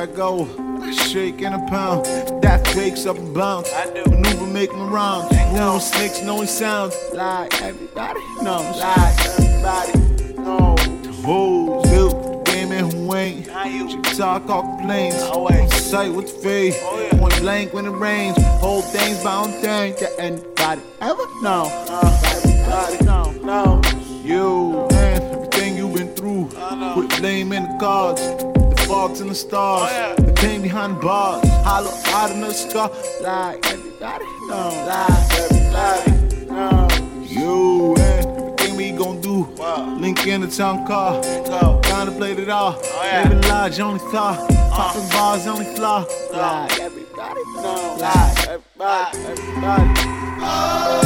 I go. I shake in a pound, that fakes up and bounce. I do. Maneuver, make my rounds. No snakes, knowing sounds. Like everybody knows. Like everybody knows. Hoes built the game and who ain't. How you? She talk all complaints. Always. On sight with the fade. Oh, yeah. Point blank when it rains. Whole things bound thing that anybody ever know. Uh, everybody know, know. Through. I know. Put blame in the cards. The faults in the stars. Oh. The pain behind the bars. Hollow out in the scar. Like everybody know. Like everybody know. You and everything we gon' do. Link in the town car. Contemplate it all. Oh. Living large, only thought. Popping bars, only flaw. Like everybody know. Like everybody, everybody. Still,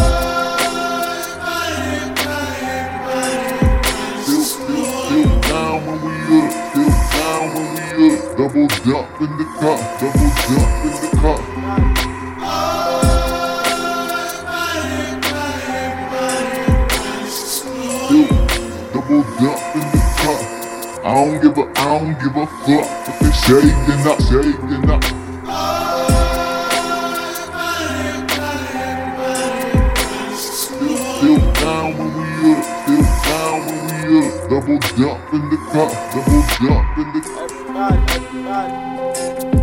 Double jump in the car, double jump in the. Still double jump in the car. I don't give a, I don't give a fuck if they shaking up, shaking up. Double jump in the car, double jump in the Everybody.